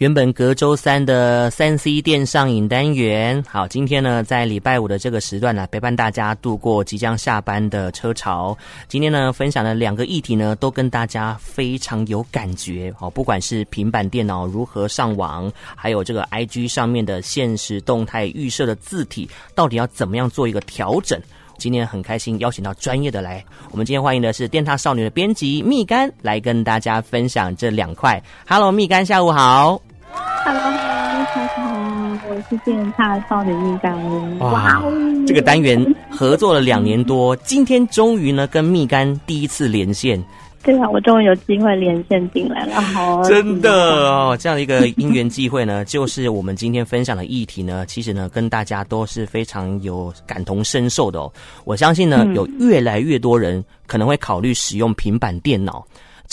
原本隔周三的三 C 电上瘾单元，好，今天呢，在礼拜五的这个时段呢，陪伴大家度过即将下班的车潮。今天呢，分享的两个议题呢，都跟大家非常有感觉。好，不管是平板电脑如何上网，还有这个 IG 上面的限时动态预设的字体，到底要怎么样做一个调整？今天很开心邀请到专业的来，我们今天欢迎的是电獭少女的编辑蜜柑来跟大家分享这两块。Hello，蜜柑，下午好。Hello，Hello，大家好，我是电獭少女蜜柑。哇，这个单元合作了两年多，今天终于呢跟蜜柑第一次连线。对啊，我终于有机会连线进来了，好，真的哦，这样的一个因缘际会呢，就是我们今天分享的议题呢，其实呢，跟大家都是非常有感同身受的哦。我相信呢，有越来越多人可能会考虑使用平板电脑。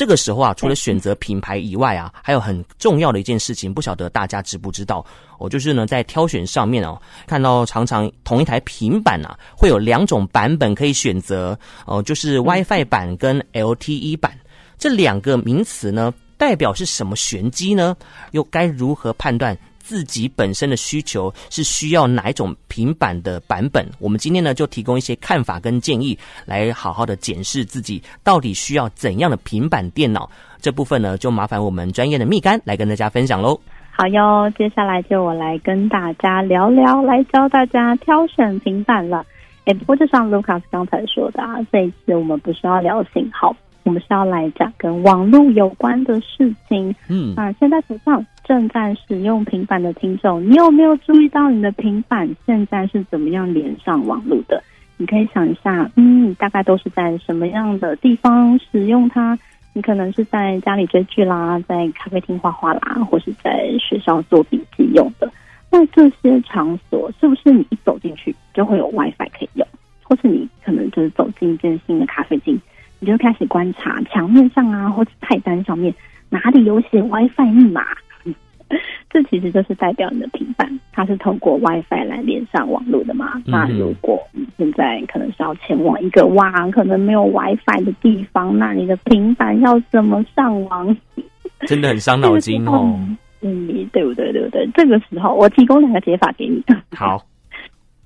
这个时候啊，除了选择品牌以外啊，还有很重要的一件事情，不晓得大家知不知道？我就是呢，在挑选上面哦，看到常常同一台平板啊，会有两种版本可以选择哦，就是 WiFi 版跟 LTE 版这两个名词呢，代表是什么玄机呢？又该如何判断？自己本身的需求是需要哪一种平板的版本？我们今天呢就提供一些看法跟建议，来好好的检视自己到底需要怎样的平板电脑。这部分呢就麻烦我们专业的蜜柑来跟大家分享喽。好哟，接下来就我来跟大家聊聊，来教大家挑选平板了。哎，不过就像 Lucas 刚才说的啊，这一次我们不是要聊型号。我们是要来讲跟网络有关的事情。嗯，啊，现在手上正在使用平板的听众，你有没有注意到你的平板现在是怎么样连上网络的？你可以想一下，嗯，你大概都是在什么样的地方使用它？你可能是在家里追剧啦，在咖啡厅画画啦，或是在学校做笔记用的。那这些场所是不是你一走进去就会有 WiFi 可以用？或是你可能就是走进一间新的咖啡厅？你就开始观察墙面上啊，或者菜单上面哪里有写 WiFi 密码，这其实就是代表你的平板它是透过 WiFi 来连上网络的嘛。嗯、那如果你现在可能是要前往一个哇，可能没有 WiFi 的地方，那你的平板要怎么上网？真的很伤脑筋哦。嗯，对不对？对不对？这个时候我提供两个解法给你。好。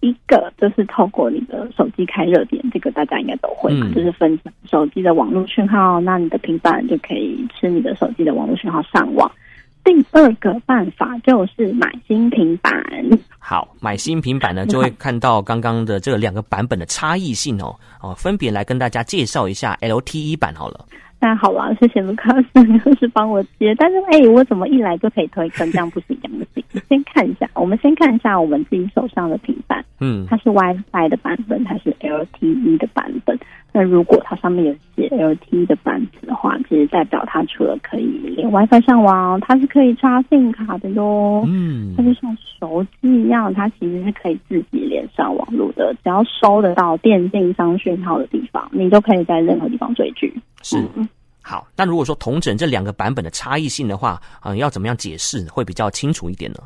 一个就是透过你的手机开热点，这个大家应该都会嘛，就是分享手机的网络讯号，那你的平板就可以吃你的手机的网络讯号上网。第二个办法就是买新平板。好，买新平板呢，就会看到刚刚的这两个版本的差异性哦哦，分别来跟大家介绍一下 LTE 版好了。那好了，谢谢卢卡斯，就是帮我接。但是哎、欸，我怎么一来就可以推坑？这样不行，这样不行。先看一下，我们先看一下我们自己手上的平板。嗯，它是 WiFi 的版本还是 LTE 的版本？那如果它上面有写 LTE 的版本的话，其实代表它除了可以连 WiFi 上网，它是可以插 SIM 卡的哟。嗯，它就像手机一样，它其实是可以自己连上网络的。只要收得到电信商讯号的地方，你都可以在任何地方追剧。是。嗯好，那如果说同整这两个版本的差异性的话，嗯、呃，要怎么样解释会比较清楚一点呢？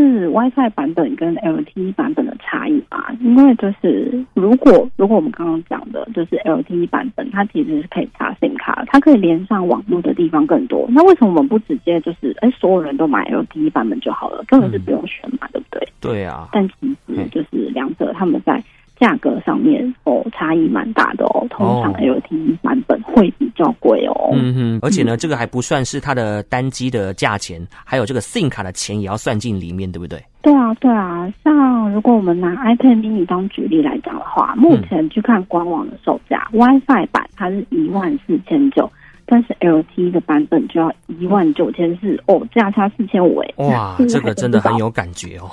是 WiFi 版本跟 LTE 版本的差异吧。因为就是如果如果我们刚刚讲的，就是 LTE 版本，它其实是可以插 SIM 卡，它可以连上网络的地方更多。那为什么我们不直接就是哎，所有人都买 LTE 版本就好了，根本是不用选嘛，嗯、对不对？对啊。但其实就是两者他们在。价格上面哦，差异蛮大的哦。通常 LTE 版本会比较贵哦。嗯哼，而且呢，这个还不算是它的单机的价钱，还有这个 SIM 卡的钱也要算进里面，对不对？对啊，对啊。像如果我们拿 iPad mini 当举例来讲的话，目前去看官网的售价，嗯，WiFi 版它是一万四千九。但是 LTE 的版本就要一万九千四哦，价差四千五哎！哇，这个真的很有感觉哦。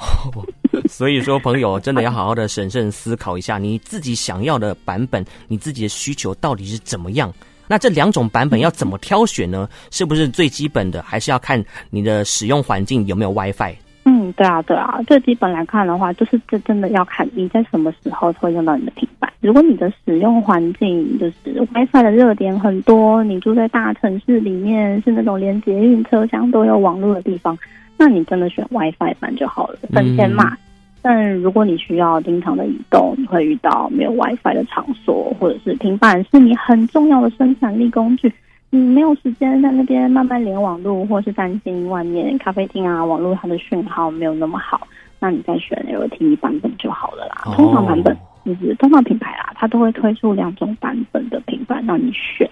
所以说，朋友真的要好好的审慎思考一下，你自己想要的版本，你自己的需求到底是怎么样？那这两种版本要怎么挑选呢？是不是最基本的还是要看你的使用环境有没有 WiFi？嗯，对啊，对啊，最基本来看的话，就是这真的要看你在什么时候会用到你的平板。如果你的使用环境就是 WiFi 的热点很多，你住在大城市里面，是那种连捷运车厢都有网络的地方，那你真的选 WiFi 版就好了，省钱嘛。嗯、但如果你需要经常的移动，你会遇到没有 WiFi 的场所，或者是平板是你很重要的生产力工具。你没有时间在那边慢慢连网络，或是担心外面咖啡厅啊网络它的讯号没有那么好，那你再选 LTE 版本就好了啦。哦、通常版本就是通常品牌啦，它都会推出两种版本的平板让你选。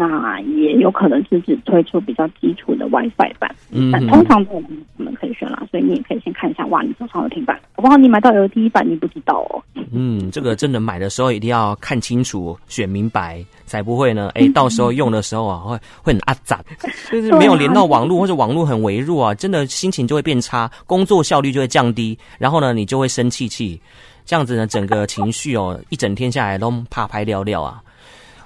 那也有可能是只推出比较基础的 WiFi 版，嗯，但通常我们可以选啦，所以你也可以先看一下，哇，你手上的平板，好不好？你买到 LTE 版，你不知道哦。嗯，这个真的买的时候一定要看清楚，选明白，才不会呢，哎、欸，到时候用的时候啊，会会很阿杂，就是没有连到网络或者网络很微弱啊，真的心情就会变差，工作效率就会降低，然后呢，你就会生气气，这样子呢，整个情绪哦，一整天下来都怕拍尿尿啊。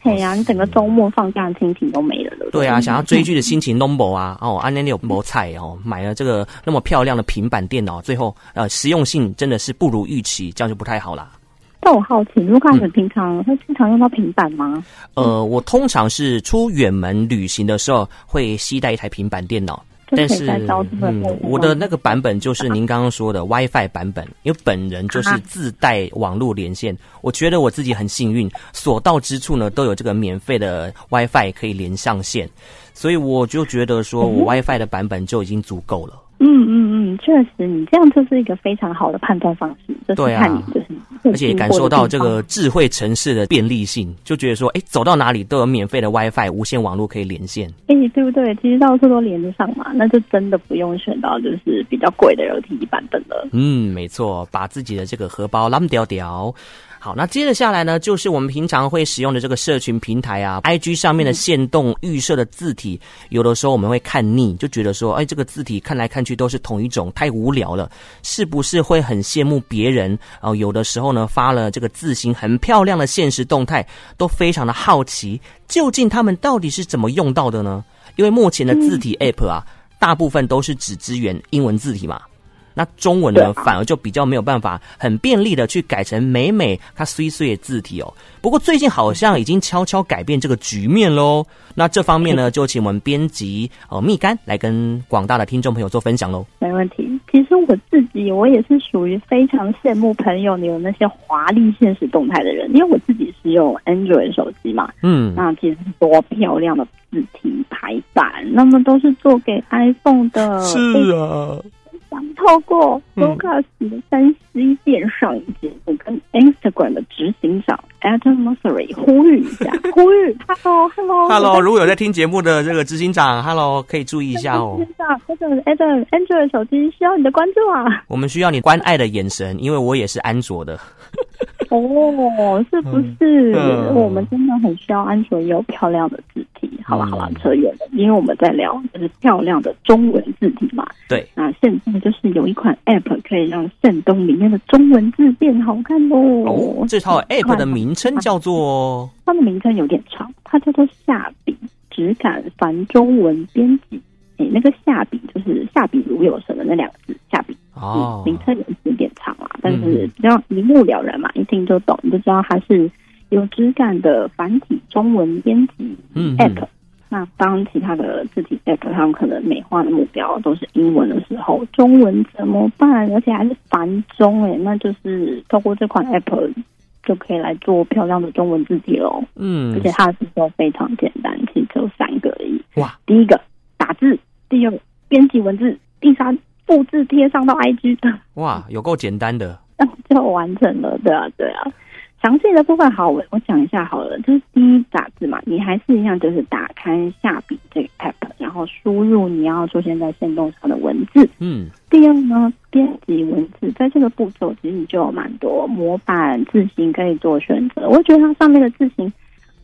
对呀、啊，你整个周末放假的心情都没了，对，对啊，想要追剧的心情都没啊。哦，安妮你有没菜哦？买了这个那么漂亮的平板电脑，最后呃实用性真的是不如预期，这样就不太好啦。但我好奇，卢卡斯平常会经常用到平板吗？呃，我通常是出远门旅行的时候会携带一台平板电脑。但是，嗯，我的那个版本就是您刚刚说的 WiFi 版本，因为本人就是自带网络连线，我觉得我自己很幸运，所到之处呢都有这个免费的 WiFi 可以连上线，所以我就觉得说我 WiFi 的版本就已经足够了。嗯嗯嗯，确实，你这样就是一个非常好的判断方式，就是看你就是。而且感受到这个智慧城市的便利性，就觉得说，哎，走到哪里都有免费的 WiFi 无线网络可以连线。哎，对不对？其实到处都连得上嘛，那就真的不用选到就是比较贵的 LTE 版本了。嗯，没错，把自己的这个荷包拉掉掉。好，那接着下来呢，就是我们平常会使用的这个社群平台啊，IG 上面的限动预设的字体，有的时候我们会看腻，就觉得说，哎，这个字体看来看去都是同一种，太无聊了，是不是会很羡慕别人？哦，有的时候呢，发了这个字形很漂亮的现实动态，都非常的好奇，究竟他们到底是怎么用到的呢？因为目前的字体 App 啊，大部分都是只支援英文字体嘛。那中文呢，反而就比较没有办法很便利的去改成美美它碎碎的字体哦。不过最近好像已经悄悄改变这个局面喽。那这方面呢，就请我们编辑呃蜜柑来跟广大的听众朋友做分享喽。没问题。其实我自己我也是属于非常羡慕朋友你有那些华丽现实动态的人，因为我自己是用 Android 手机嘛。嗯。那其实多漂亮的字体排版，那么都是做给 iPhone 的。是啊。想透过 Focus 的三 C 电商节我跟 Instagram 的执行长 Adam Mosseri 呼吁一下，呼吁，Hello，Hello，Hello，如果有在听节目的这个执行长，Hello，可以注意一下哦。执行长，或者 Adam Android 手机需要你的关注啊。我们需要你关爱的眼神，因为我也是安卓的。哦，是不是？我们真的很需要安卓也有漂亮的字体。好了，好了，扯远了，因为我们在聊就是漂亮的中文字体嘛。对，那现在就是有一款 App 可以让圣东里面的中文字变好看哦。哦，这套 App 的名称叫做……它的名称有点长，它叫做下笔质感繁中文编辑。哎，那个下笔就是下笔如有神的那两个字，下笔。哦，名称有点长啦，但是比较一目了然嘛，一听就懂，你就知道它是有质感的繁体中文编辑 App。嗯那当其他的字体 App 他们可能美化的目标都是英文的时候，中文怎么办？而且还是繁中哎，那就是透过这款 App 就可以来做漂亮的中文字体喽。嗯，而且它的步骤非常简单，其实只有三个而已。哇，第一个打字，第二个编辑文字，第三复制贴上到 IG 的。哇，有够简单的，那就完成了。对啊，对啊。详细的部分好，我我讲一下好了。就是第一打字嘛，你还是一样，就是打开下笔这个 app，然后输入你要出现在线动上的文字。嗯。第二呢，编辑文字，在这个步骤其实你就有蛮多模板字型可以做选择。我觉得它上面的字型，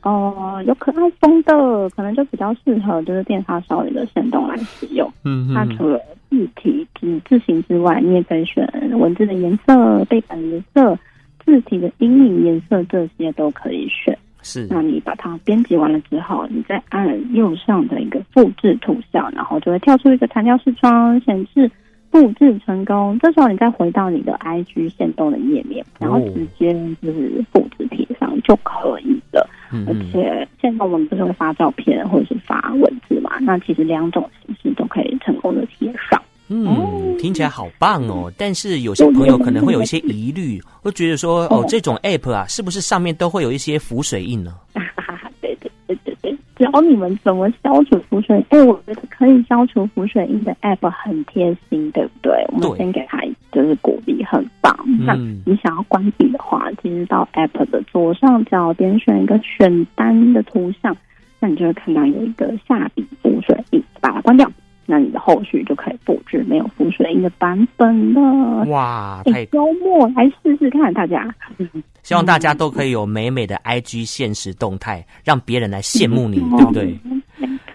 哦、呃，有可爱风的，可能就比较适合就是电獭少女的线动来使用。嗯。它除了字体、字字形之外，你也可以选文字的颜色、背板颜色。字体的阴影颜色这些都可以选，是。那你把它编辑完了之后，你再按右上的一个复制图像，然后就会跳出一个弹跳视窗，显示复制成功。这时候你再回到你的 IG 线动的页面，然后直接就是复制贴上就可以了。嗯、而且现在我们不是会发照片或者是发文字嘛？那其实两种形式都可以成功的贴上。嗯，听起来好棒哦！但是有些朋友可能会有一些疑虑，会觉得说，哦，这种 app 啊，是不是上面都会有一些浮水印呢？对对对对对，教你们怎么消除浮水。哎，我觉得可以消除浮水印的 App 很贴心，对不对？我们先给他就是鼓励，很棒。嗯、那你想要关闭的话，其实到 App 的左上角点选一个选单的图像，那你就会看到有一个下笔浮水印，把它关掉。那你的后续就可以布置没有浮水印的版本了。哇，太周末来试试看，大家。希望大家都可以有美美的 IG 现实动态，让别人来羡慕你，对不对？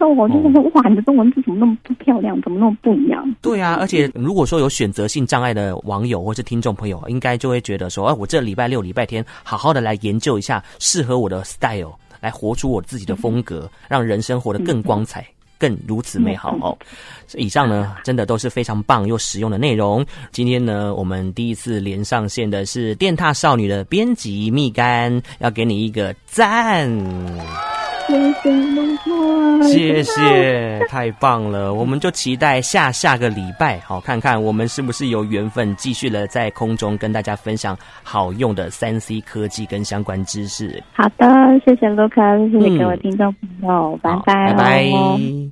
我就说哇，你的中文字怎么那么不漂亮，怎么那么不一样？对啊，而且如果说有选择性障碍的网友或是听众朋友，应该就会觉得说，哎，我这礼拜六、礼拜天好好的来研究一下适合我的 style，来活出我自己的风格，让人生活得更光彩。更如此美好哦！以上呢，真的都是非常棒又实用的内容。今天呢，我们第一次连上线的是电踏少女的编辑蜜柑，要给你一个赞。谢谢，谢谢，太棒了！我们就期待下下个礼拜，好看看我们是不是有缘分，继续了在空中跟大家分享好用的三 C 科技跟相关知识。好的，谢谢 Lucas，谢谢各位听众朋友，嗯、拜拜，拜拜。